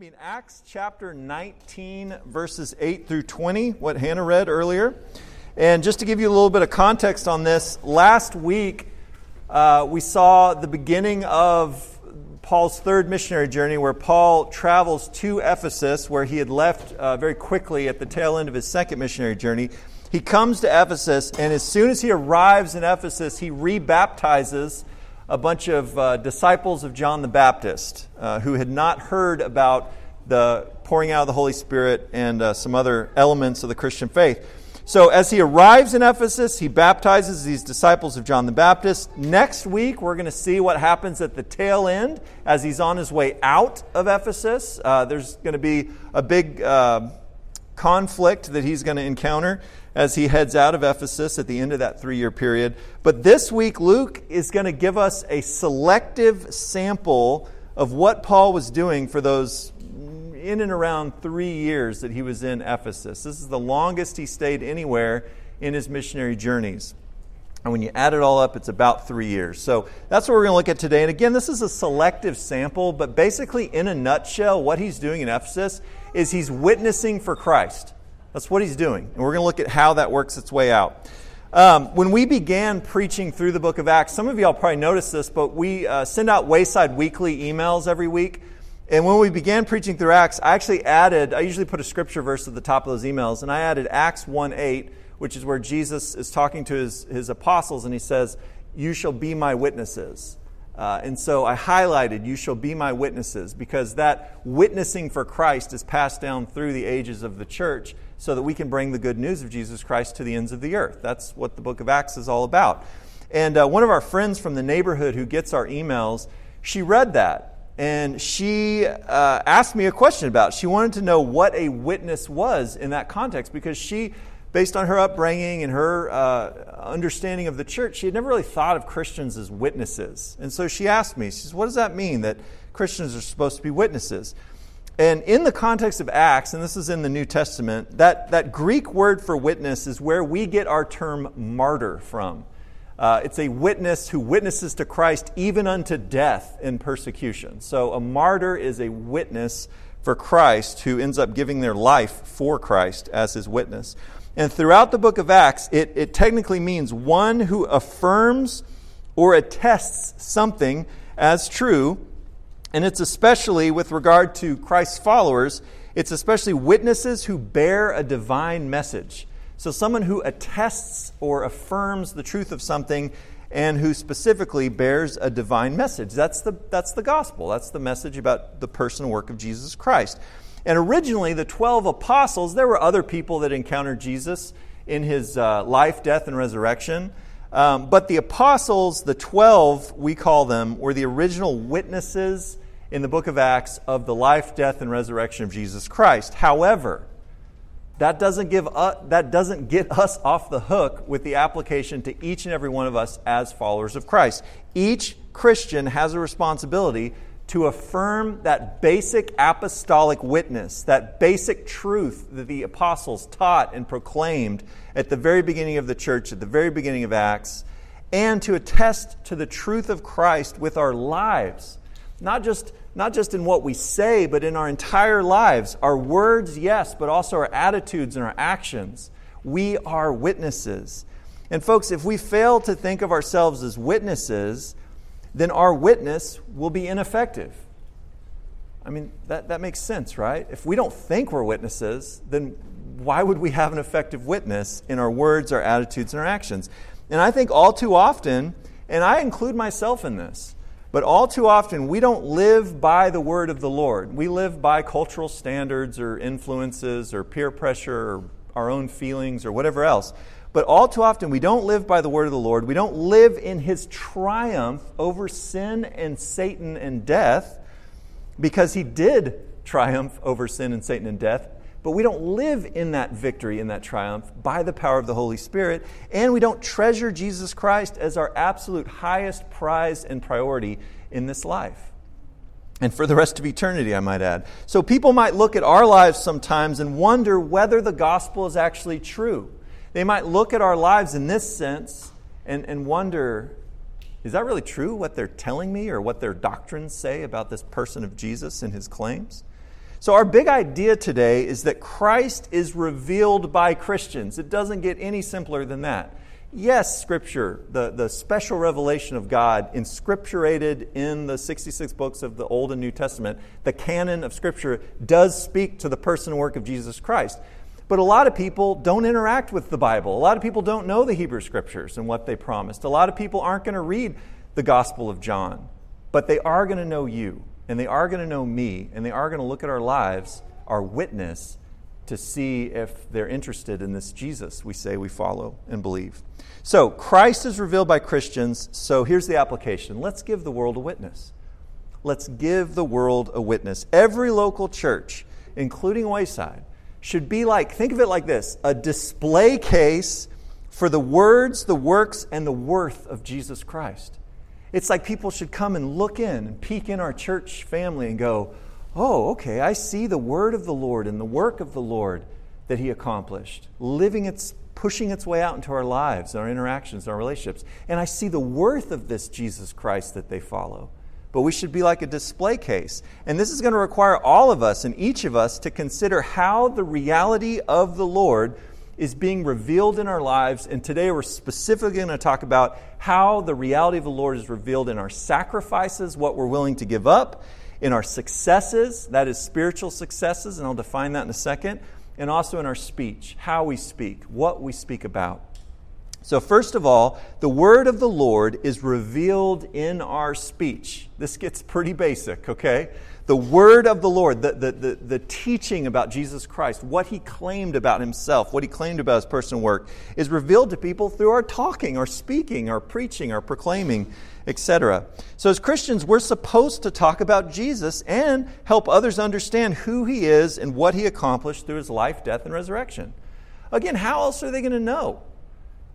be in Acts chapter 19, verses 8 through 20, what Hannah read earlier. And just to give you a little bit of context on this, last week uh, we saw the beginning of Paul's third missionary journey, where Paul travels to Ephesus, where he had left uh, very quickly at the tail end of his second missionary journey. He comes to Ephesus, and as soon as he arrives in Ephesus, he rebaptizes a bunch of uh, disciples of John the Baptist uh, who had not heard about the pouring out of the Holy Spirit and uh, some other elements of the Christian faith. So, as he arrives in Ephesus, he baptizes these disciples of John the Baptist. Next week, we're going to see what happens at the tail end as he's on his way out of Ephesus. Uh, there's going to be a big uh, conflict that he's going to encounter as he heads out of Ephesus at the end of that three year period. But this week, Luke is going to give us a selective sample of what Paul was doing for those in and around three years that he was in Ephesus. This is the longest he stayed anywhere in his missionary journeys. And when you add it all up, it's about three years. So that's what we're going to look at today. And again, this is a selective sample, but basically, in a nutshell, what he's doing in Ephesus is he's witnessing for Christ. That's what he's doing. And we're going to look at how that works its way out. Um, when we began preaching through the book of Acts, some of y'all probably noticed this, but we uh, send out Wayside Weekly emails every week. And when we began preaching through Acts, I actually added, I usually put a scripture verse at the top of those emails, and I added Acts 1 8, which is where Jesus is talking to his, his apostles, and he says, You shall be my witnesses. Uh, and so I highlighted, You shall be my witnesses, because that witnessing for Christ is passed down through the ages of the church so that we can bring the good news of Jesus Christ to the ends of the earth. That's what the book of Acts is all about. And uh, one of our friends from the neighborhood who gets our emails, she read that and she uh, asked me a question about it. She wanted to know what a witness was in that context because she, based on her upbringing and her uh, understanding of the church, she had never really thought of Christians as witnesses. And so she asked me, she says, What does that mean that Christians are supposed to be witnesses? And in the context of Acts, and this is in the New Testament, that, that Greek word for witness is where we get our term martyr from. Uh, it's a witness who witnesses to Christ even unto death in persecution. So a martyr is a witness for Christ who ends up giving their life for Christ as his witness. And throughout the book of Acts, it, it technically means one who affirms or attests something as true and it's especially with regard to Christ's followers, it's especially witnesses who bear a divine message. So, someone who attests or affirms the truth of something and who specifically bears a divine message. That's the, that's the gospel. That's the message about the person and work of Jesus Christ. And originally, the 12 apostles, there were other people that encountered Jesus in his uh, life, death, and resurrection. Um, but the apostles, the 12, we call them, were the original witnesses in the book of Acts of the life, death, and resurrection of Jesus Christ. However, that doesn't, give that doesn't get us off the hook with the application to each and every one of us as followers of Christ. Each Christian has a responsibility to affirm that basic apostolic witness, that basic truth that the apostles taught and proclaimed at the very beginning of the church, at the very beginning of Acts, and to attest to the truth of Christ with our lives. Not just not just in what we say, but in our entire lives. Our words, yes, but also our attitudes and our actions. We are witnesses. And, folks, if we fail to think of ourselves as witnesses, then our witness will be ineffective. I mean, that, that makes sense, right? If we don't think we're witnesses, then why would we have an effective witness in our words, our attitudes, and our actions? And I think all too often, and I include myself in this, but all too often, we don't live by the word of the Lord. We live by cultural standards or influences or peer pressure or our own feelings or whatever else. But all too often, we don't live by the word of the Lord. We don't live in his triumph over sin and Satan and death because he did triumph over sin and Satan and death but we don't live in that victory, in that triumph, by the power of the Holy Spirit. And we don't treasure Jesus Christ as our absolute highest prize and priority in this life. And for the rest of eternity, I might add. So people might look at our lives sometimes and wonder whether the gospel is actually true. They might look at our lives in this sense and, and wonder is that really true, what they're telling me, or what their doctrines say about this person of Jesus and his claims? So, our big idea today is that Christ is revealed by Christians. It doesn't get any simpler than that. Yes, Scripture, the, the special revelation of God, inscripturated in the 66 books of the Old and New Testament, the canon of Scripture, does speak to the person and work of Jesus Christ. But a lot of people don't interact with the Bible. A lot of people don't know the Hebrew Scriptures and what they promised. A lot of people aren't going to read the Gospel of John, but they are going to know you and they are going to know me, and they are going to look at our lives, our witness, to see if they're interested in this Jesus we say we follow and believe. So, Christ is revealed by Christians. So, here's the application let's give the world a witness. Let's give the world a witness. Every local church, including Wayside, should be like think of it like this a display case for the words, the works, and the worth of Jesus Christ. It's like people should come and look in and peek in our church family and go, oh, okay, I see the word of the Lord and the work of the Lord that He accomplished, living its, pushing its way out into our lives, our interactions, our relationships. And I see the worth of this Jesus Christ that they follow. But we should be like a display case. And this is going to require all of us and each of us to consider how the reality of the Lord is being revealed in our lives. And today we're specifically going to talk about how the reality of the Lord is revealed in our sacrifices, what we're willing to give up, in our successes, that is spiritual successes, and I'll define that in a second, and also in our speech, how we speak, what we speak about. So, first of all, the word of the Lord is revealed in our speech. This gets pretty basic, okay? the word of the Lord, the, the, the, the, teaching about Jesus Christ, what he claimed about himself, what he claimed about his personal work, is revealed to people through our talking, our speaking, our preaching, our proclaiming, etc. So, as Christians, we're supposed to talk about Jesus and help others understand who he is and what he accomplished through his life, death, and resurrection. Again, how else are they going to know?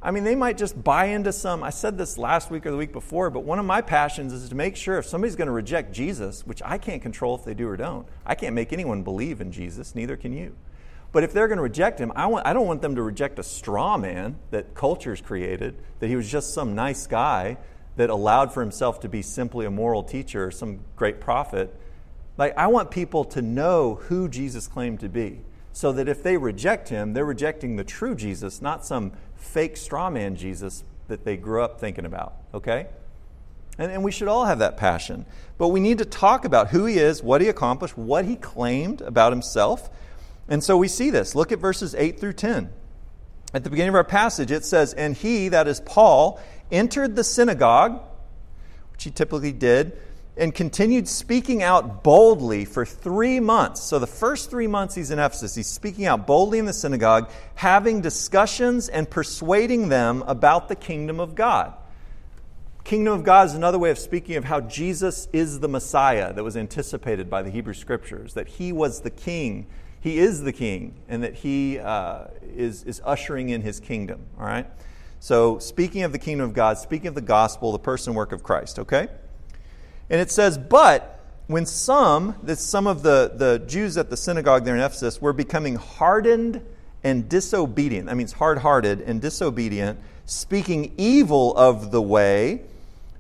I mean, they might just buy into some. I said this last week or the week before, but one of my passions is to make sure if somebody's going to reject Jesus, which I can't control if they do or don't, I can't make anyone believe in Jesus, neither can you. But if they're going to reject him, I, want, I don't want them to reject a straw man that culture's created, that he was just some nice guy that allowed for himself to be simply a moral teacher or some great prophet. Like, I want people to know who Jesus claimed to be so that if they reject him, they're rejecting the true Jesus, not some fake straw man Jesus that they grew up thinking about, okay? And, and we should all have that passion. But we need to talk about who he is, what he accomplished, what he claimed about himself. And so we see this. Look at verses 8 through 10. At the beginning of our passage, it says, And he, that is Paul, entered the synagogue, which he typically did, and continued speaking out boldly for three months. So, the first three months he's in Ephesus, he's speaking out boldly in the synagogue, having discussions and persuading them about the kingdom of God. Kingdom of God is another way of speaking of how Jesus is the Messiah that was anticipated by the Hebrew Scriptures, that he was the king, he is the king, and that he uh, is, is ushering in his kingdom. All right? So, speaking of the kingdom of God, speaking of the gospel, the person work of Christ, okay? And it says, But when some, that some of the, the Jews at the synagogue there in Ephesus were becoming hardened and disobedient, that means hard hearted and disobedient, speaking evil of the way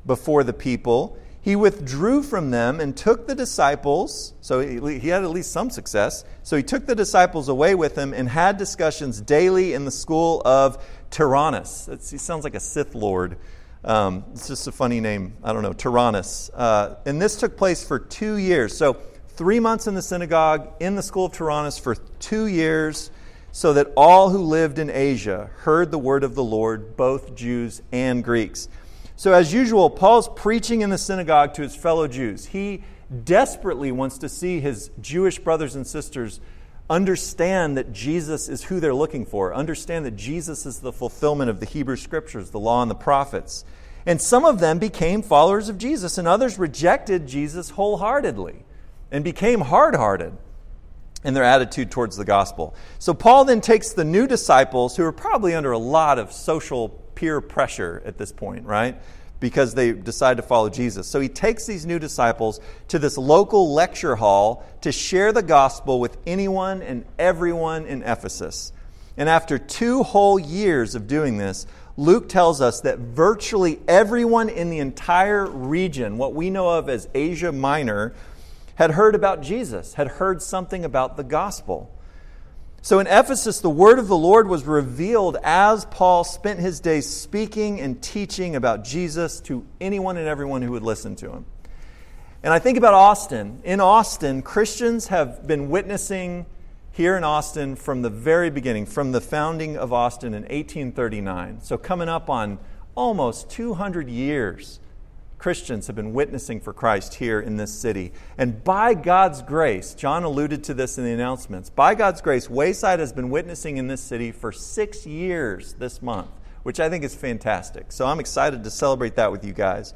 before the people, he withdrew from them and took the disciples. So he, he had at least some success. So he took the disciples away with him and had discussions daily in the school of Tyrannus. he sounds like a Sith Lord. Um, it's just a funny name. I don't know, Tyrannus. Uh, and this took place for two years. So, three months in the synagogue, in the school of Tyrannus for two years, so that all who lived in Asia heard the word of the Lord, both Jews and Greeks. So, as usual, Paul's preaching in the synagogue to his fellow Jews. He desperately wants to see his Jewish brothers and sisters understand that Jesus is who they're looking for, understand that Jesus is the fulfillment of the Hebrew Scriptures, the law, and the prophets. And some of them became followers of Jesus, and others rejected Jesus wholeheartedly and became hard hearted in their attitude towards the gospel. So Paul then takes the new disciples, who are probably under a lot of social peer pressure at this point, right? Because they decide to follow Jesus. So he takes these new disciples to this local lecture hall to share the gospel with anyone and everyone in Ephesus. And after two whole years of doing this, Luke tells us that virtually everyone in the entire region, what we know of as Asia Minor, had heard about Jesus, had heard something about the gospel. So in Ephesus, the word of the Lord was revealed as Paul spent his days speaking and teaching about Jesus to anyone and everyone who would listen to him. And I think about Austin. In Austin, Christians have been witnessing here in Austin from the very beginning, from the founding of Austin in 1839. So coming up on almost 200 years Christians have been witnessing for Christ here in this city. And by God's grace, John alluded to this in the announcements, by God's grace, Wayside has been witnessing in this city for six years this month, which I think is fantastic. So I'm excited to celebrate that with you guys.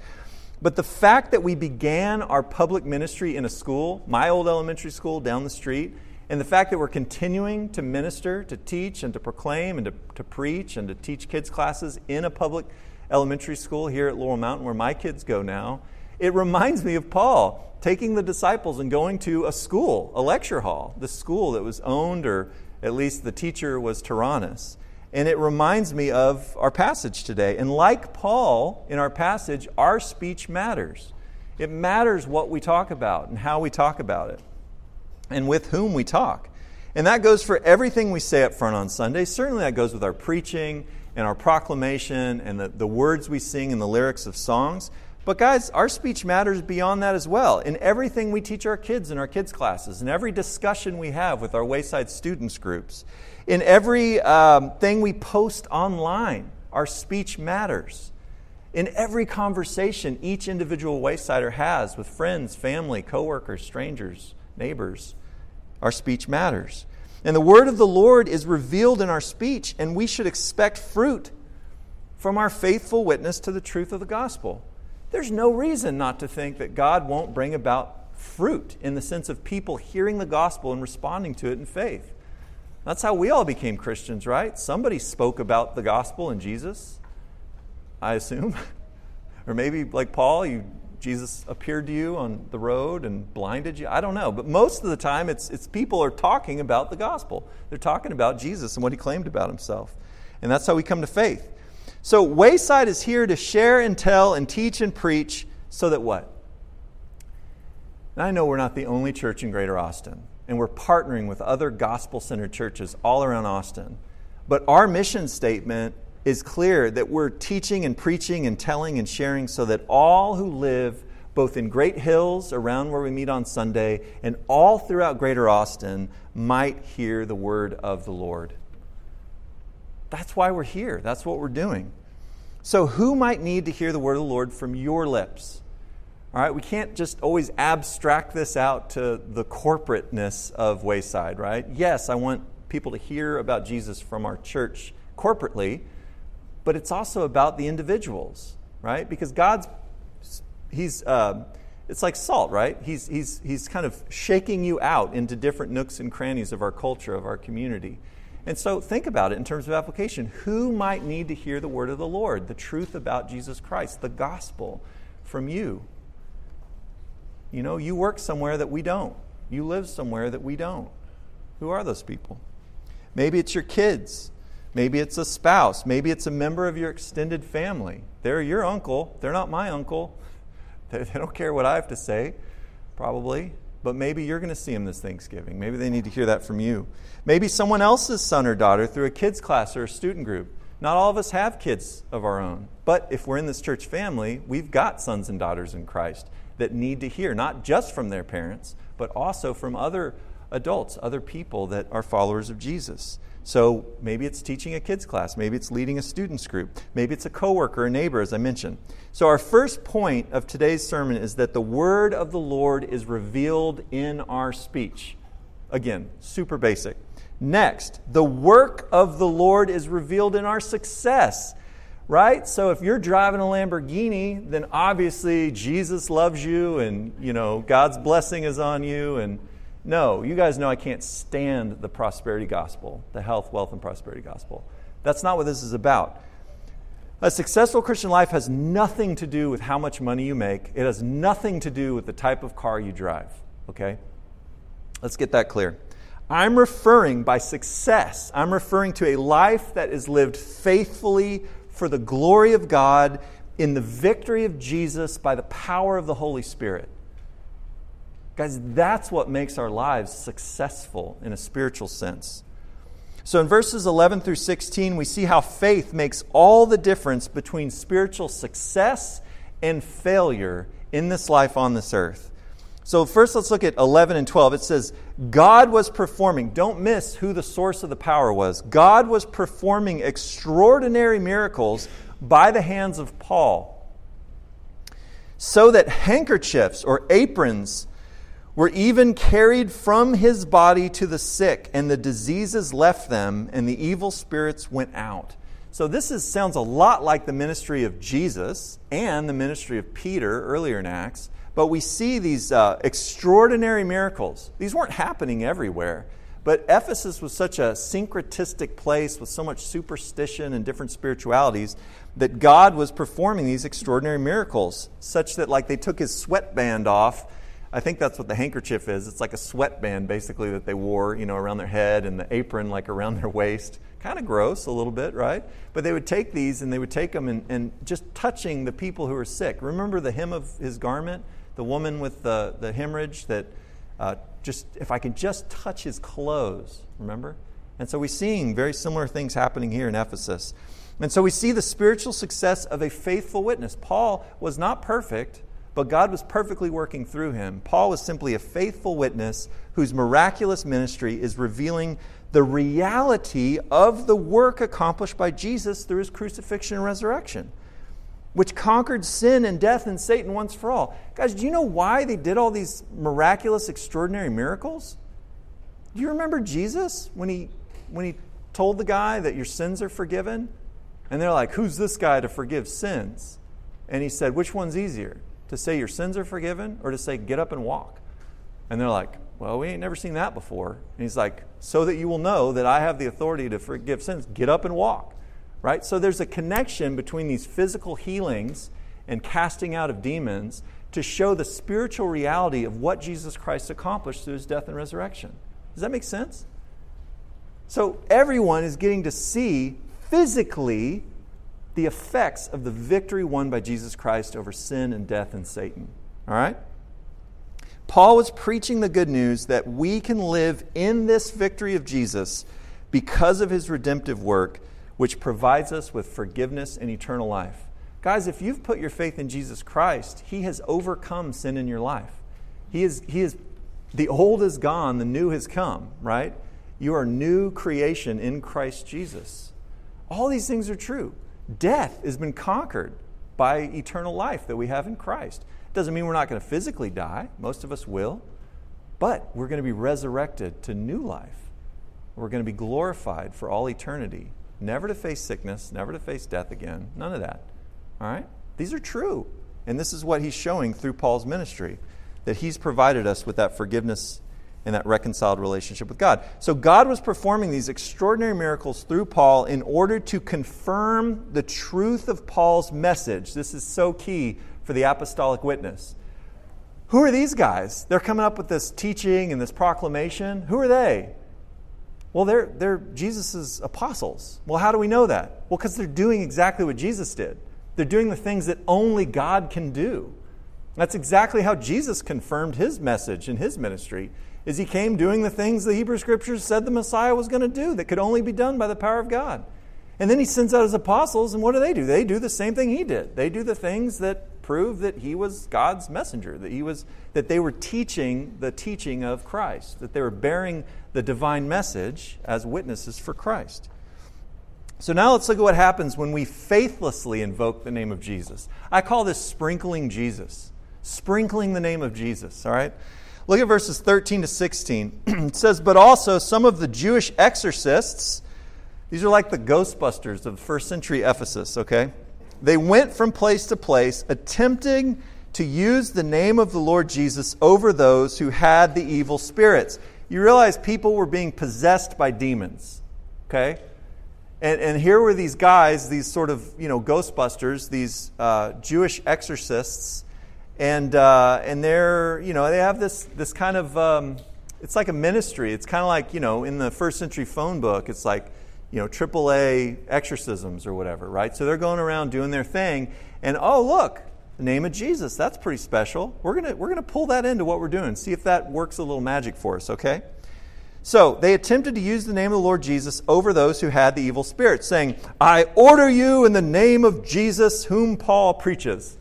But the fact that we began our public ministry in a school, my old elementary school down the street, and the fact that we're continuing to minister, to teach, and to proclaim, and to, to preach, and to teach kids' classes in a public elementary school here at Laurel Mountain, where my kids go now, it reminds me of Paul taking the disciples and going to a school, a lecture hall, the school that was owned, or at least the teacher was Tyrannus. And it reminds me of our passage today. And like Paul in our passage, our speech matters. It matters what we talk about and how we talk about it, and with whom we talk. And that goes for everything we say up front on Sunday. Certainly, that goes with our preaching and our proclamation and the, the words we sing and the lyrics of songs. But, guys, our speech matters beyond that as well. In everything we teach our kids in our kids' classes, in every discussion we have with our Wayside students groups, in every um, thing we post online, our speech matters. In every conversation each individual Waysider has with friends, family, coworkers, strangers, neighbors, our speech matters. And the word of the Lord is revealed in our speech, and we should expect fruit from our faithful witness to the truth of the gospel. There's no reason not to think that God won't bring about fruit in the sense of people hearing the gospel and responding to it in faith. That's how we all became Christians, right? Somebody spoke about the gospel and Jesus, I assume. or maybe, like Paul, you Jesus appeared to you on the road and blinded you? I don't know. But most of the time, it's, it's people are talking about the gospel. They're talking about Jesus and what he claimed about himself. And that's how we come to faith. So, Wayside is here to share and tell and teach and preach so that what? And I know we're not the only church in Greater Austin, and we're partnering with other gospel centered churches all around Austin. But our mission statement is clear that we're teaching and preaching and telling and sharing so that all who live both in Great Hills, around where we meet on Sunday, and all throughout Greater Austin might hear the word of the Lord. That's why we're here. That's what we're doing. So, who might need to hear the word of the Lord from your lips? All right, we can't just always abstract this out to the corporateness of Wayside, right? Yes, I want people to hear about Jesus from our church corporately, but it's also about the individuals, right? Because God's, He's, uh, it's like salt, right? He's, he's, he's kind of shaking you out into different nooks and crannies of our culture, of our community. And so think about it in terms of application. Who might need to hear the word of the Lord, the truth about Jesus Christ, the gospel from you? You know, you work somewhere that we don't, you live somewhere that we don't. Who are those people? Maybe it's your kids. Maybe it's a spouse. Maybe it's a member of your extended family. They're your uncle. They're not my uncle. They, don't care what I have to say, probably. But maybe you're going to see them this Thanksgiving. Maybe they need to hear that from you. Maybe someone else's son or daughter through a kids' class or a student group. Not all of us have kids of our own. But if we're in this church family, we've got sons and daughters in Christ that need to hear, not just from their parents, but also from other adults, other people that are followers of Jesus. So maybe it's teaching a kids class, maybe it's leading a students group, maybe it's a coworker, a neighbor, as I mentioned. So our first point of today's sermon is that the word of the Lord is revealed in our speech. Again, super basic. Next, the work of the Lord is revealed in our success. Right? So if you're driving a Lamborghini, then obviously Jesus loves you and, you know, God's blessing is on you and no, you guys know I can't stand the prosperity gospel, the health, wealth, and prosperity gospel. That's not what this is about. A successful Christian life has nothing to do with how much money you make, it has nothing to do with the type of car you drive. Okay? Let's get that clear. I'm referring by success, I'm referring to a life that is lived faithfully for the glory of God in the victory of Jesus by the power of the Holy Spirit. Guys, that's what makes our lives successful in a spiritual sense. So in verses 11 through 16, we see how faith makes all the difference between spiritual success and failure in this life on this earth. So, first, let's look at 11 and 12. It says, God was performing, don't miss who the source of the power was. God was performing extraordinary miracles by the hands of Paul, so that handkerchiefs or aprons were even carried from his body to the sick, and the diseases left them, and the evil spirits went out. So, this is, sounds a lot like the ministry of Jesus and the ministry of Peter earlier in Acts but we see these uh, extraordinary miracles. These weren't happening everywhere, but Ephesus was such a syncretistic place with so much superstition and different spiritualities that God was performing these extraordinary miracles, such that, like, they took his sweatband off. I think that's what the handkerchief is. It's like a sweatband, basically, that they wore, you know, around their head and the apron, like, around their waist. Kind of gross, a little bit, right? But they would take these and they would take them and, and just touching the people who were sick. Remember the hem of his garment? the woman with the, the hemorrhage that uh, just, if I could just touch his clothes, remember? And so we're seeing very similar things happening here in Ephesus. And so we see the spiritual success of a faithful witness. Paul was not perfect, but God was perfectly working through him. Paul was simply a faithful witness whose miraculous ministry is revealing the reality of the work accomplished by Jesus through his crucifixion and resurrection which conquered sin and death and Satan once for all. Guys, do you know why they did all these miraculous, extraordinary miracles? Do you remember Jesus when he, when he told the guy that your sins are forgiven? And they're like, Who's this guy to forgive sins? And he said, Which one's easier? To say your sins are forgiven or to say, Get up and walk? And they're like, Well, we ain't never seen that before. And he's like, So that you will know that I have the authority to forgive sins, get up and walk right? So there's a connection between these physical healings and casting out of demons to show the spiritual reality of what Jesus Christ accomplished through his death and resurrection. Does that make sense? So everyone is getting to see physically the effects of the victory won by Jesus Christ over sin and death and Satan. All right? Paul was preaching the good news that we can live in this victory of Jesus because of his redemptive work which provides us with forgiveness and eternal life. Guys, if you've put your faith in Jesus Christ, He has overcome sin in your life. He is, he is the old is gone, the new has come, right? You are new creation in Christ Jesus. All these things are true. Death has been conquered by eternal life that we have in Christ. It doesn't mean we're not going to physically die, most of us will, but we're going to be resurrected to new life. We're going to be glorified for all eternity never to face sickness, never to face death again. None of that. All right? These are true. And this is what he's showing through Paul's ministry that he's provided us with that forgiveness and that reconciled relationship with God. So God was performing these extraordinary miracles through Paul in order to confirm the truth of Paul's message. This is so key for the apostolic witness. Who are these guys? They're coming up with this teaching and this proclamation. Who are they? Well, they're, they're Jesus' apostles. Well, how do we know that? Well, because they're doing exactly what Jesus did. They're doing the things that only God can do. That's exactly how Jesus confirmed his message in his ministry. Is he came doing the things the Hebrew scriptures said the Messiah was going to do that could only be done by the power of God. And then he sends out his apostles, and what do they do? They do the same thing he did. They do the things that prove that he was God's messenger, that he was that they were teaching the teaching of Christ, that they were bearing the divine message as witnesses for Christ. So now let's look at what happens when we faithlessly invoke the name of Jesus. I call this sprinkling Jesus. Sprinkling the name of Jesus, all right? Look at verses 13 to 16. it says, But also some of the Jewish exorcists, these are like the Ghostbusters of first century Ephesus, okay? They went from place to place, attempting to use the name of the Lord Jesus over those who had the evil spirits you realize people were being possessed by demons, okay? And, and here were these guys, these sort of, you know, Ghostbusters, these uh, Jewish exorcists, and, uh, and they're, you know, they have this, this kind of, um, it's like a ministry. It's kind of like, you know, in the first century phone book, it's like, you know, AAA exorcisms or whatever, right? So they're going around doing their thing, and oh, look, the name of Jesus. That's pretty special. We're to we're to pull that into what we're doing, see if that works a little magic for us, okay? So they attempted to use the name of the Lord Jesus over those who had the evil spirit, saying, I order you in the name of Jesus, whom Paul preaches.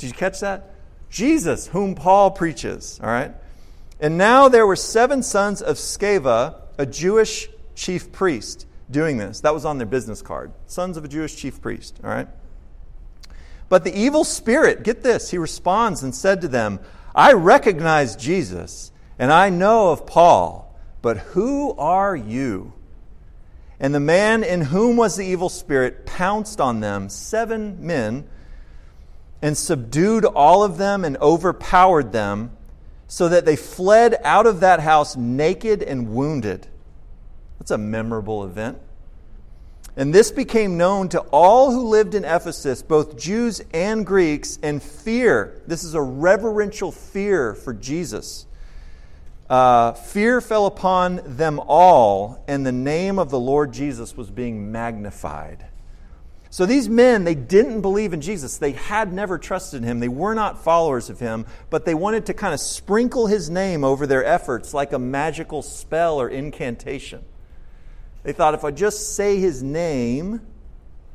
Did you catch that? Jesus, whom Paul preaches. All right? And now there were seven sons of Sceva, a Jewish chief priest, doing this. That was on their business card. Sons of a Jewish chief priest. All right? But the evil spirit, get this, he responds and said to them, I recognize Jesus, and I know of Paul, but who are you? And the man in whom was the evil spirit pounced on them, seven men, and subdued all of them and overpowered them, so that they fled out of that house naked and wounded. That's a memorable event. And this became known to all who lived in Ephesus, both Jews and Greeks, and fear. This is a reverential fear for Jesus. Uh, fear fell upon them all, and the name of the Lord Jesus was being magnified. So these men, they didn't believe in Jesus. They had never trusted him. They were not followers of him, but they wanted to kind of sprinkle his name over their efforts like a magical spell or incantation. They thought if I just say his name,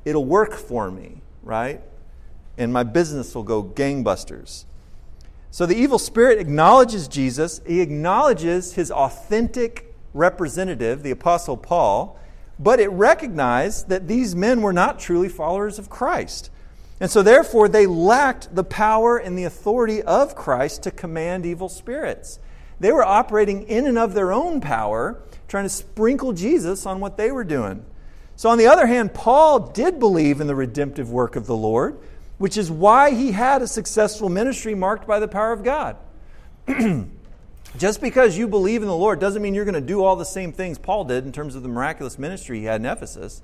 it'll work for me, right? And my business will go gangbusters. So the evil spirit acknowledges Jesus, he acknowledges his authentic representative, the Apostle Paul, but it recognized that these men were not truly followers of Christ. And so, therefore, they lacked the power and the authority of Christ to command evil spirits. They were operating in and of their own power, trying to sprinkle Jesus on what they were doing. So, on the other hand, Paul did believe in the redemptive work of the Lord, which is why he had a successful ministry marked by the power of God. Just because you believe in the Lord doesn't mean you're going to do all the same things Paul did in terms of the miraculous ministry he had in Ephesus.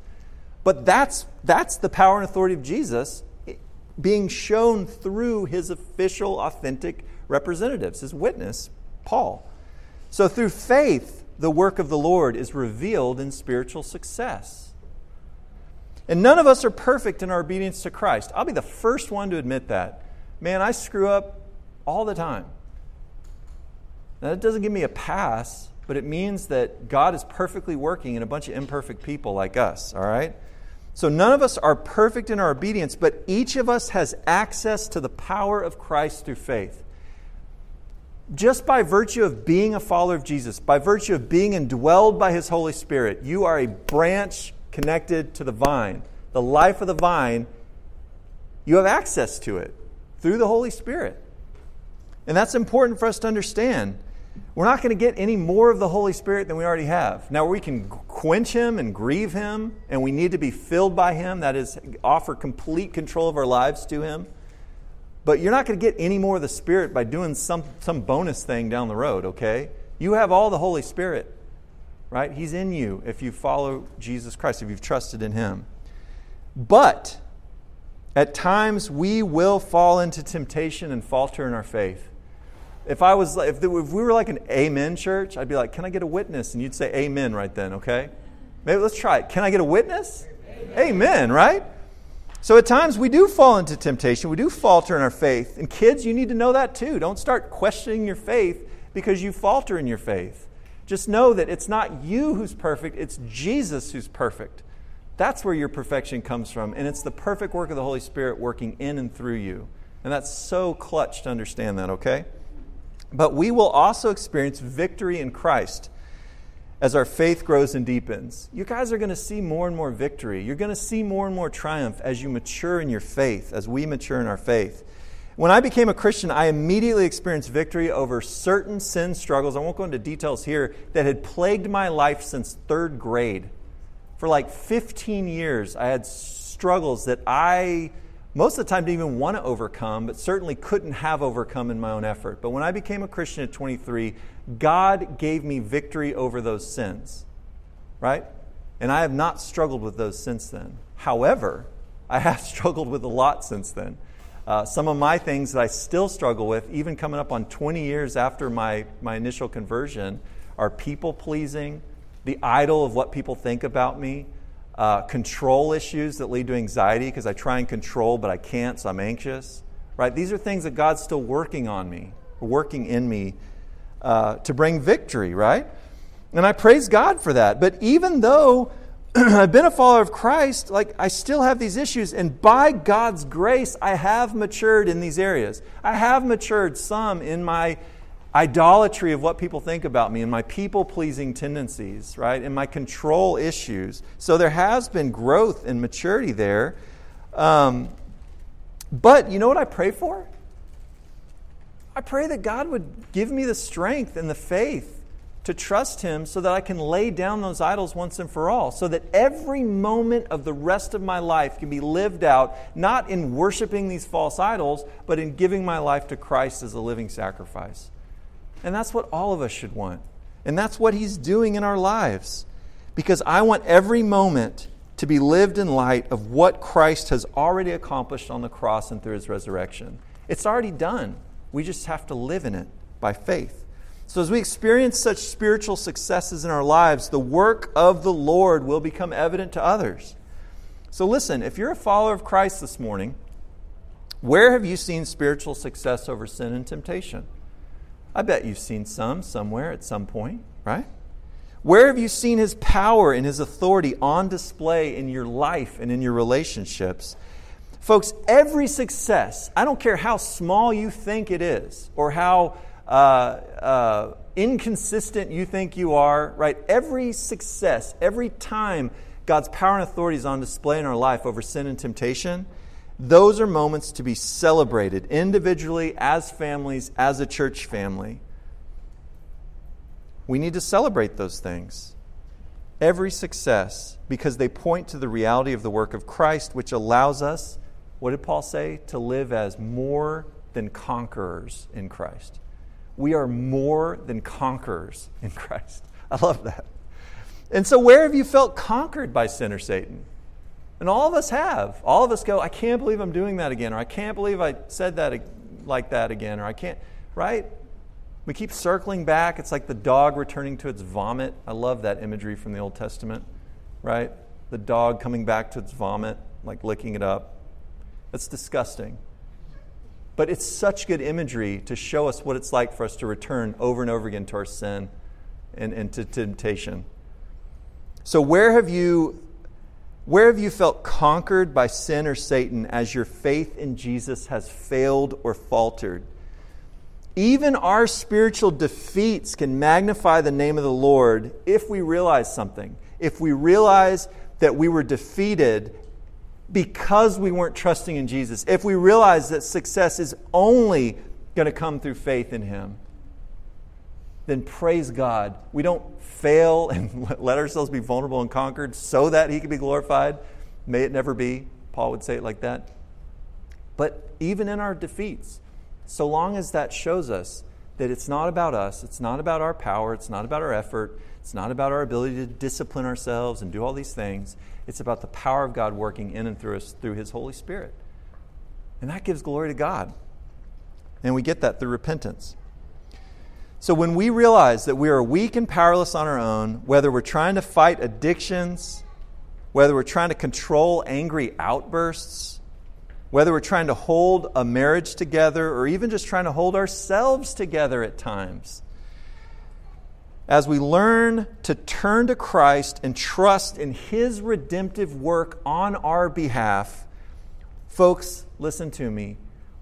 But that's, that's the power and authority of Jesus eh, being shown through his official, authentic representatives, his witness, Paul. So through faith, the work of the Lord is revealed in spiritual success. And none of us are perfect in our obedience to Christ. I'll be the first one to admit that. Man, I screw up all the time. Now, that doesn't give me a pass, but it means that God is perfectly working in a bunch of imperfect people like us, all right? So none of us are perfect in our obedience, but each of us has access to the power of Christ through faith just by virtue of being a follower of Jesus, by virtue of being indwelled by His Holy Spirit, you are a branch connected to the vine. The life of the vine, you have access to it through the Holy Spirit. And that's important for us to understand. We're not going to get any more of the Holy Spirit than we already have. Now, we can quench Him and grieve Him, and we need to be filled by Him. That is, offer complete control of our lives to Him. But you're not going to get any more of the Spirit by doing some, some bonus thing down the road, okay? You have all the Holy Spirit, right? He's in you if you follow Jesus Christ, if you've trusted in Him. But at times we will fall into temptation and falter in our faith. If I was, if, if we were like an amen church, I'd be like, "Can I get a witness?" And you'd say amen right then, okay? Maybe let's try it. Can I get a witness? Amen, amen right? So at times we do fall into temptation. We do falter in our faith. And kids, you need to know that too. Don't start questioning your faith because you falter in your faith. Just know that it's not you who's perfect, it's Jesus who's perfect. That's where your perfection comes from. And it's the perfect work of the Holy Spirit working in and through you. And that's so clutch to understand that, okay? But we will also experience victory in Christ as our faith grows and deepens. You guys are going to see more and more victory. You're going to see more and more triumph as you mature in your faith, as we mature in our faith. When I became a Christian, I immediately experienced victory over certain sin struggles. I won't go into details here that had plagued my life since third grade. For like 15 years, I had struggles that I most of the time didn't even want to overcome, but certainly couldn't have overcome in my own effort. But when I became a Christian at 23, God gave me victory over those sins, right? And I have not struggled with those since then. However, I have struggled with a lot since then. Uh, some of my things that I still struggle with, even coming up on 20 years after my, my initial conversion, are people pleasing, the idol of what people think about me, uh, control issues that lead to anxiety because I try and control, but I can't, so I'm anxious. right? These are things that God's still working on me, working in me uh, to bring victory, right? And I praise God for that. But even though I've been a follower of Christ, like I still have these issues, and by God's grace, I have matured in these areas. I have matured some in my idolatry of what people think about me and my people pleasing tendencies, right? And my control issues. So there has been growth and maturity there. Um, but you know what I pray for? I pray that God would give me the strength and the faith to trust Him so that I can lay down those idols once and for all, so that every moment of the rest of my life can be lived out, not in worshiping these false idols, but in giving my life to Christ as a living sacrifice. And that's what all of us should want. And that's what He's doing in our lives. Because I want every moment to be lived in light of what Christ has already accomplished on the cross and through His resurrection. It's already done. We just have to live in it by faith. So, as we experience such spiritual successes in our lives, the work of the Lord will become evident to others. So, listen, if you're a follower of Christ this morning, where have you seen spiritual success over sin and temptation? I bet you've seen some somewhere at some point, right? Where have you seen his power and his authority on display in your life and in your relationships? Folks, every success, I don't care how small you think it is or how uh, uh, inconsistent you think you are, right? Every success, every time God's power and authority is on display in our life over sin and temptation, those are moments to be celebrated individually, as families, as a church family. We need to celebrate those things. Every success, because they point to the reality of the work of Christ, which allows us, what did Paul say? To live as more than conquerors in Christ. We are more than conquerors in Christ. I love that. And so, where have you felt conquered by sin or Satan? And all of us have. All of us go, I can't believe I'm doing that again, or I can't believe I said that like that again, or I can't, right? We keep circling back. It's like the dog returning to its vomit. I love that imagery from the Old Testament, right? The dog coming back to its vomit, like licking it up. That's disgusting. But it's such good imagery to show us what it's like for us to return over and over again to our sin and, and to temptation. So, where have you where have you felt conquered by sin or Satan as your faith in Jesus has failed or faltered? Even our spiritual defeats can magnify the name of the Lord if we realize something. If we realize that we were defeated because we weren't trusting in Jesus, if we realize that success is only going to come through faith in Him, then praise God. We don't fail and let ourselves be vulnerable and conquered so that He can be glorified. May it never be. Paul would say it like that. But even in our defeats, so long as that shows us that it's not about us, it's not about our power, it's not about our effort, it's not about our ability to discipline ourselves and do all these things. It's about the power of God working in and through us through His Holy Spirit. And that gives glory to God. And we get that through repentance. So when we realize that we are weak and powerless on our own, whether we're trying to fight addictions, whether we're trying to control angry outbursts, whether we're trying to hold a marriage together, or even just trying to hold ourselves together at times, as we learn to turn to Christ and trust in His redemptive work on our behalf, folks, listen to me.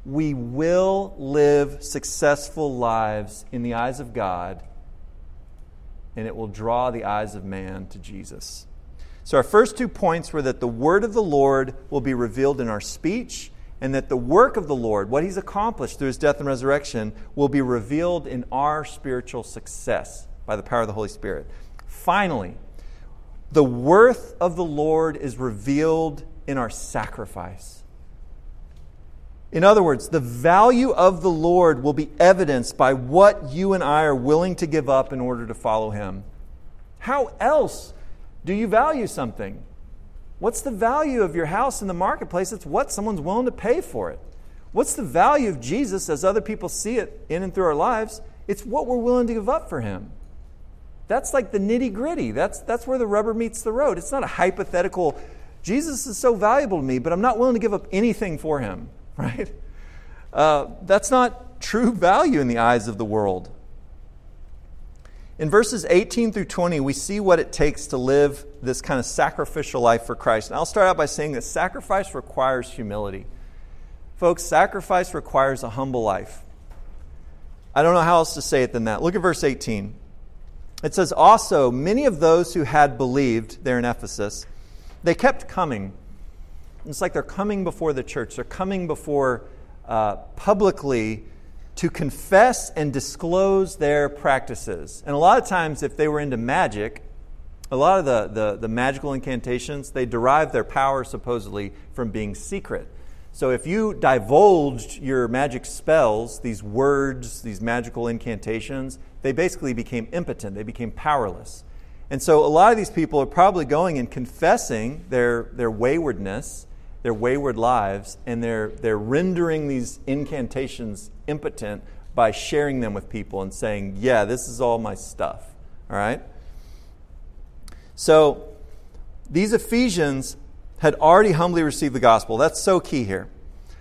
We will live successful lives in the eyes of God, and it will draw the eyes of man to Jesus. So, our first two points were that the word of the Lord will be revealed in our speech, and that the work of the Lord, what He's accomplished through His death and resurrection, will be revealed in our spiritual success by the power of the Holy Spirit. Finally, the worth of the Lord is revealed in our sacrifice. In other words, the value of the Lord will be evidenced by what you and I are willing to give up in order to follow Him. How else do you value something? What's the value of your house in the marketplace? It's what someone's willing to pay for it. What's the value of Jesus as other people see it in and through our lives? It's what we're willing to give up for Him. That's like the nitty gritty. That's, that's where the rubber meets the road. It's not a hypothetical, Jesus is so valuable to me, but I'm not willing to give up anything for him, right? uh, that's not true value in the eyes of the world. In verses 18 through 20, we see what it takes to live this kind of sacrificial life for Christ. And I'll start out by saying that sacrifice requires humility. Folks, sacrifice requires a humble life. I don't know how else to say it than that. Look at verse 18. It says, Also, many of those who had believed there in Ephesus, they kept coming. It's like they're coming before the church, they're coming before uh, publicly to confess and disclose their practices. And a lot of times, if they were into magic, a lot of the, the, the, magical incantations, they derive their power supposedly from being secret. So if you divulged your magic spells, these words, these magical incantations, they basically became impotent, they became powerless. And so a lot of these people are probably going and confessing their, their waywardness their wayward lives, and they're, they're rendering these incantations impotent by sharing them with people and saying, Yeah, this is all my stuff. All right? So, these Ephesians had already humbly received the gospel. That's so key here.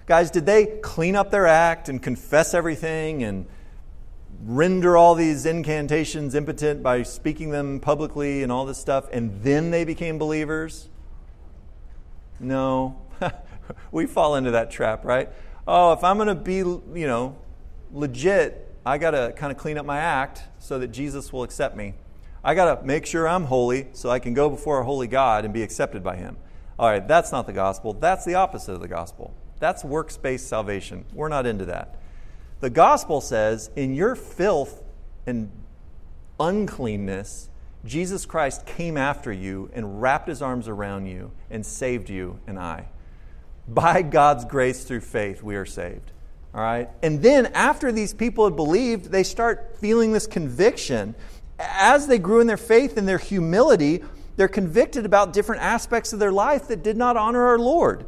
Guys, did they clean up their act and confess everything and render all these incantations impotent by speaking them publicly and all this stuff, and then they became believers? No, we fall into that trap, right? Oh, if I'm going to be, you know, legit, I got to kind of clean up my act so that Jesus will accept me. I got to make sure I'm holy so I can go before a holy God and be accepted by Him. All right, that's not the gospel. That's the opposite of the gospel. That's works based salvation. We're not into that. The gospel says, in your filth and uncleanness, Jesus Christ came after you and wrapped his arms around you and saved you and I. By God's grace through faith, we are saved. All right? And then after these people had believed, they start feeling this conviction. As they grew in their faith and their humility, they're convicted about different aspects of their life that did not honor our Lord.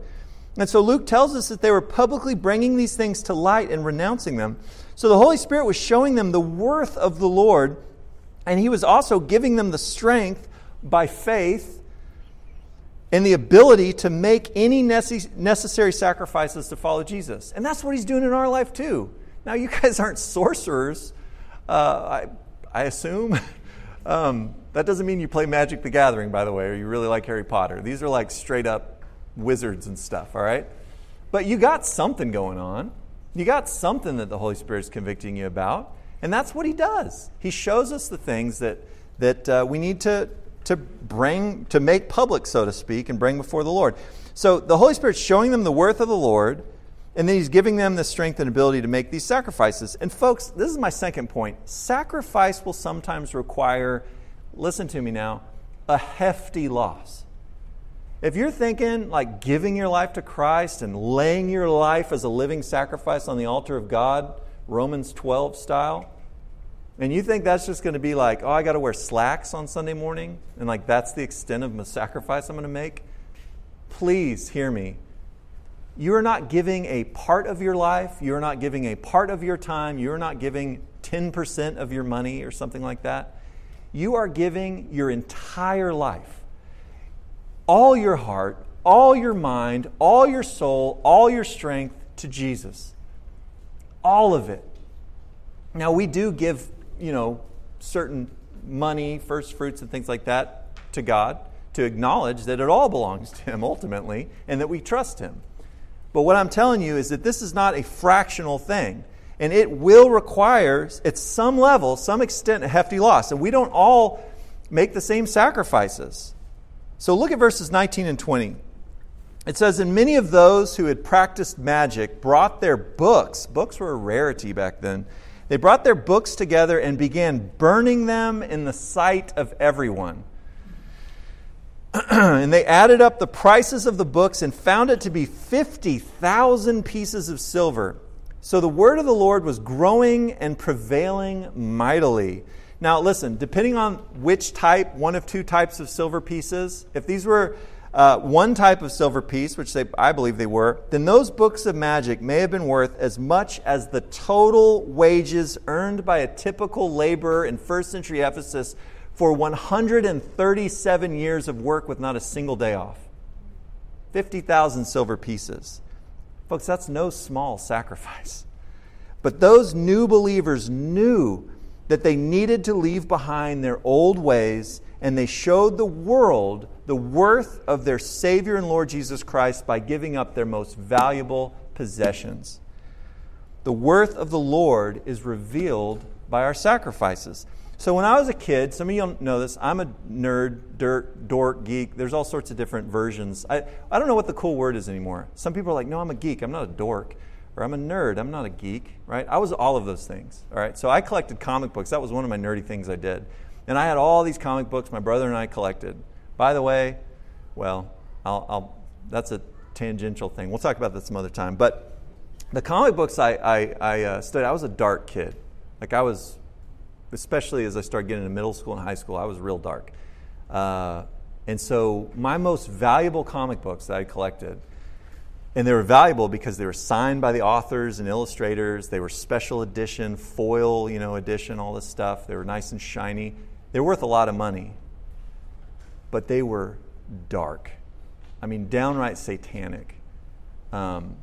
And so Luke tells us that they were publicly bringing these things to light and renouncing them. So the Holy Spirit was showing them the worth of the Lord, and He was also giving them the strength by faith and the ability to make any necessary sacrifices to follow Jesus. And that's what he's doing in our life too. Now, you guys aren't sorcerers, uh, I, I, assume. um, that doesn't mean you play Magic the Gathering, by the way, or you really like Harry Potter. These are like straight up wizards and stuff, all right? But you got something going on. You got something that the Holy Spirit is convicting you about. And that's what he does. He shows us the things that, that uh, we need to, to bring, to make public, so to speak, and bring before the Lord. So the Holy Spirit's showing them the worth of the Lord, and then He's giving them the strength and ability to make these sacrifices. And folks, this is my second point. Sacrifice will sometimes require, listen to me now, a hefty loss. If you're thinking like giving your life to Christ and laying your life as a living sacrifice on the altar of God, Romans 12 style, and you think that's just going to be like, oh, I got to wear slacks on Sunday morning, and like that's the extent of the sacrifice I'm going to make? Please hear me. You are not giving a part of your life, you are not giving a part of your time, you are not giving 10% of your money or something like that. You are giving your entire life, all your heart, all your mind, all your soul, all your strength to Jesus. All of it. Now, we do give you know, certain money, first fruits, and things like that to God to acknowledge that it all belongs to Him ultimately and that we trust Him. But what I'm telling you is that this is not a fractional thing. And it will require, at some level, some extent, a hefty loss. And we don't all make the same sacrifices. So look at verses 19 and 20. It says, And many of those who had practiced magic brought their books. Books were a rarity back then they brought their books together and began burning them in the sight of everyone. and they added up the prices of the books and found it to be 50,000 pieces of silver. So the word of the Lord was growing and prevailing mightily. Now, listen, depending on which type, one of two types of silver pieces, if these were uh, one type of silver piece, which they, I believe they were, then those books of magic may have been worth as much as the total wages earned by a typical laborer in first century Ephesus for 137 years of work with not a single day off. 50,000 silver pieces. Folks, that's no small sacrifice. But those new believers knew that they needed to leave behind their old ways, and they showed the world the worth of their Savior and Lord Jesus Christ by giving up their most valuable possessions. The worth of the Lord is revealed by our sacrifices. So when I was a kid, some of you don't know this, I'm a nerd, dirt, dork, geek. There's all sorts of different versions. I, I don't know what the cool word is anymore. Some people are like, no, I'm a geek, I'm not a dork. Or I'm a nerd, I'm not a geek, right? I was all of those things, all right? So I collected comic books. That was one of my nerdy things I did. And I had all these comic books my brother and I collected. By the way, well, I'll, I'll, that's a tangential thing. We'll talk about that some other time. But the comic books I, I, I uh, studied, I was a dark kid. Like I was especially as I started getting into middle school and high school, I was real dark. Uh, and so my most valuable comic books that I collected, and they were valuable because they were signed by the authors and illustrators. They were special edition, foil, you know, edition, all this stuff. They were nice and shiny. They're worth a lot of money, but they were dark. I mean, downright satanic. Um,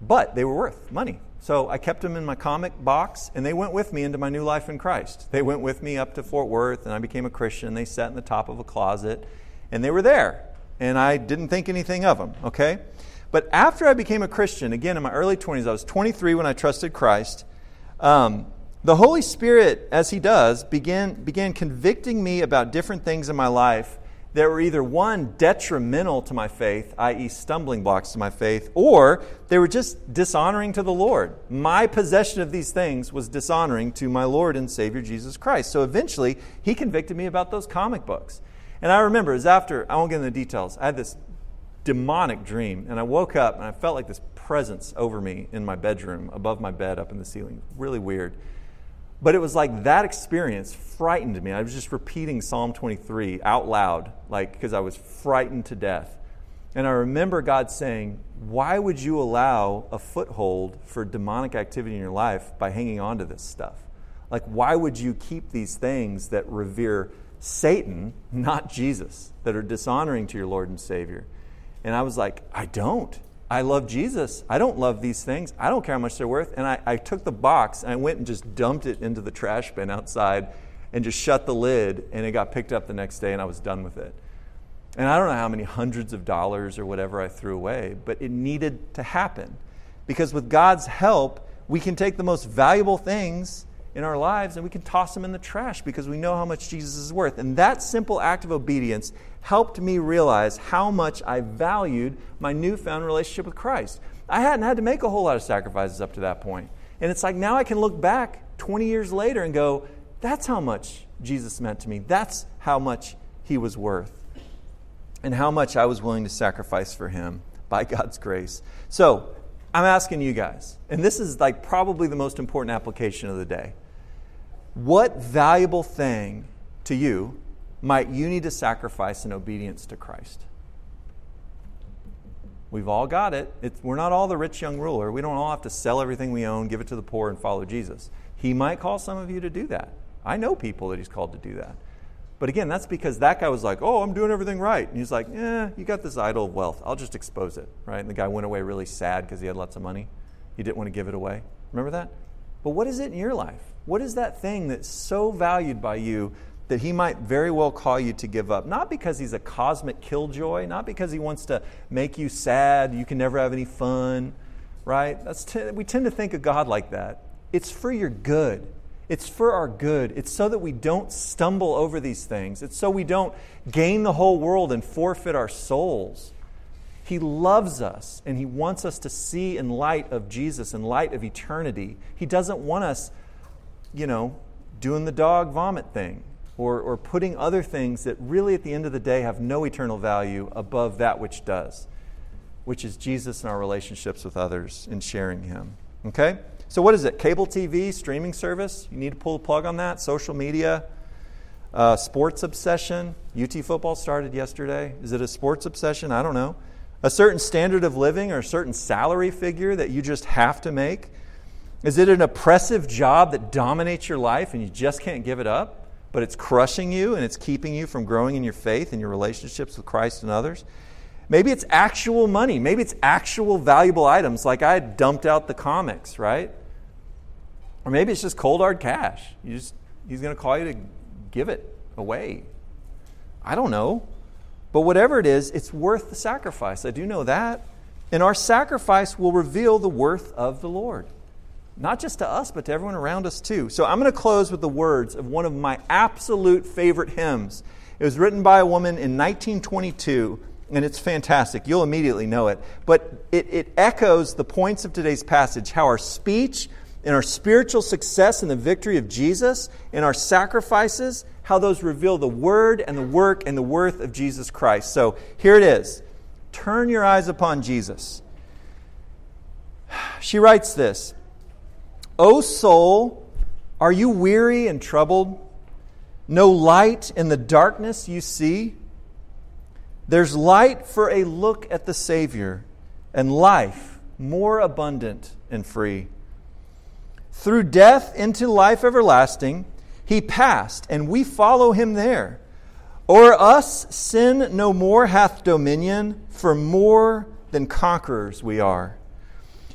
but they were worth money. So I kept them in my comic box, and they went with me into my new life in Christ. They went with me up to Fort Worth, and I became a Christian. They sat in the top of a closet, and they were there. And I didn't think anything of them, okay? But after I became a Christian, again in my early 20s, I was 23 when I trusted Christ. Um, the Holy Spirit, as He does, began, began convicting me about different things in my life that were either one, detrimental to my faith, i.e., stumbling blocks to my faith, or they were just dishonoring to the Lord. My possession of these things was dishonoring to my Lord and Savior Jesus Christ. So eventually, he convicted me about those comic books. And I remember it was after, I won't get into the details, I had this demonic dream, and I woke up and I felt like this presence over me in my bedroom, above my bed, up in the ceiling. Really weird. But it was like that experience frightened me. I was just repeating Psalm 23 out loud, like because I was frightened to death. And I remember God saying, Why would you allow a foothold for demonic activity in your life by hanging on to this stuff? Like, why would you keep these things that revere Satan, not Jesus, that are dishonoring to your Lord and Savior? And I was like, I don't. I love Jesus. I don't love these things. I don't care how much they're worth. And I, I took the box and I went and just dumped it into the trash bin outside and just shut the lid. And it got picked up the next day and I was done with it. And I don't know how many hundreds of dollars or whatever I threw away, but it needed to happen. Because with God's help, we can take the most valuable things in our lives and we can toss them in the trash because we know how much Jesus is worth. And that simple act of obedience helped me realize how much I valued my newfound relationship with Christ. I hadn't had to make a whole lot of sacrifices up to that point. And it's like now I can look back 20 years later and go, that's how much Jesus meant to me. That's how much he was worth. And how much I was willing to sacrifice for him by God's grace. So, I'm asking you guys, and this is like probably the most important application of the day. What valuable thing to you might you need to sacrifice in obedience to Christ? We've all got it. It's, we're not all the rich young ruler. We don't all have to sell everything we own, give it to the poor, and follow Jesus. He might call some of you to do that. I know people that he's called to do that. But again, that's because that guy was like, oh, I'm doing everything right. And he's like, yeah, you got this idol of wealth. I'll just expose it, right? And the guy went away really sad because he had lots of money. He didn't want to give it away. Remember that? But what is it in your life? What is that thing that's so valued by you that he might very well call you to give up? Not because he's a cosmic killjoy, not because he wants to make you sad, you can never have any fun, right? That's t- we tend to think of God like that. It's for your good. It's for our good. It's so that we don't stumble over these things. It's so we don't gain the whole world and forfeit our souls. He loves us and He wants us to see in light of Jesus, in light of eternity. He doesn't want us, you know, doing the dog vomit thing or, or putting other things that really, at the end of the day, have no eternal value above that which does, which is Jesus and our relationships with others and sharing Him. Okay? So, what is it? Cable TV, streaming service? You need to pull the plug on that? Social media? Uh, sports obsession? UT football started yesterday. Is it a sports obsession? I don't know a certain standard of living or a certain salary figure that you just have to make? Is it an oppressive job that dominates your life and you just can't give it up, but it's crushing you and it's keeping you from growing in your faith and your relationships with Christ and others? Maybe it's actual money. Maybe it's actual valuable items, like I dumped out the comics, right? Or maybe it's just cold hard cash. You just, he's going to call you to give it away. I don't know. But whatever it is, it's worth the sacrifice. I do know that. And our sacrifice will reveal the worth of the Lord. Not just to us, but to everyone around us too. So I'm going to close with the words of one of my absolute favorite hymns. It was written by a woman in 1922, and it's fantastic. You'll immediately know it. But it, it echoes the points of today's passage how our speech and our spiritual success in the victory of Jesus in our sacrifices, how those reveal the word and the work and the worth of Jesus Christ. So here it is Turn your eyes upon Jesus. She writes this O soul, are you weary and troubled? No light in the darkness you see? There's light for a look at the Savior and life more abundant and free. Through death into life everlasting, he passed, and we follow him there. O'er us sin no more hath dominion, for more than conquerors we are.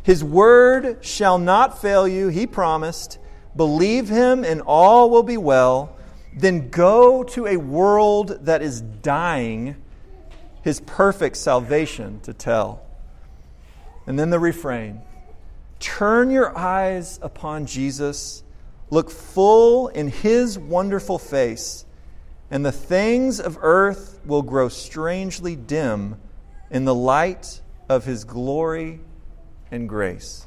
His word shall not fail you, he promised. Believe him, and all will be well. Then go to a world that is dying, his perfect salvation to tell. And then the refrain Turn your eyes upon Jesus, look full in his wonderful face, and the things of earth will grow strangely dim in the light of his glory and grace.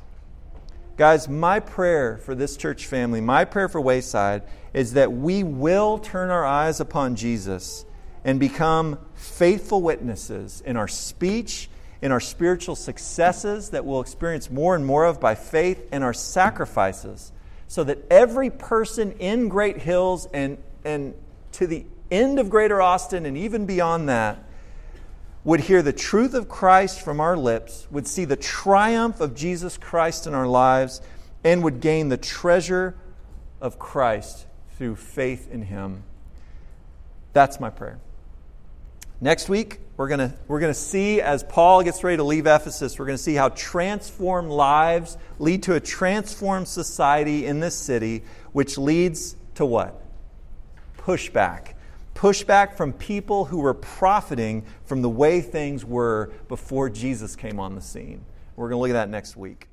Guys, my prayer for this church family, my prayer for Wayside, is that we will turn our eyes upon Jesus and become faithful witnesses in our speech in our spiritual successes that we'll experience more and more of by faith, and our sacrifices, so that every person in Great Hills and, and to the end of Greater Austin and even beyond that would hear the truth of Christ from our lips, would see the triumph of Jesus Christ in our lives, and would gain the treasure of Christ through faith in Him. That's my prayer. Next week, we're going we're to see as Paul gets ready to leave Ephesus, we're going to see how transformed lives lead to a transformed society in this city, which leads to what? Pushback. Pushback from people who were profiting from the way things were before Jesus came on the scene. We're going to look at that next week.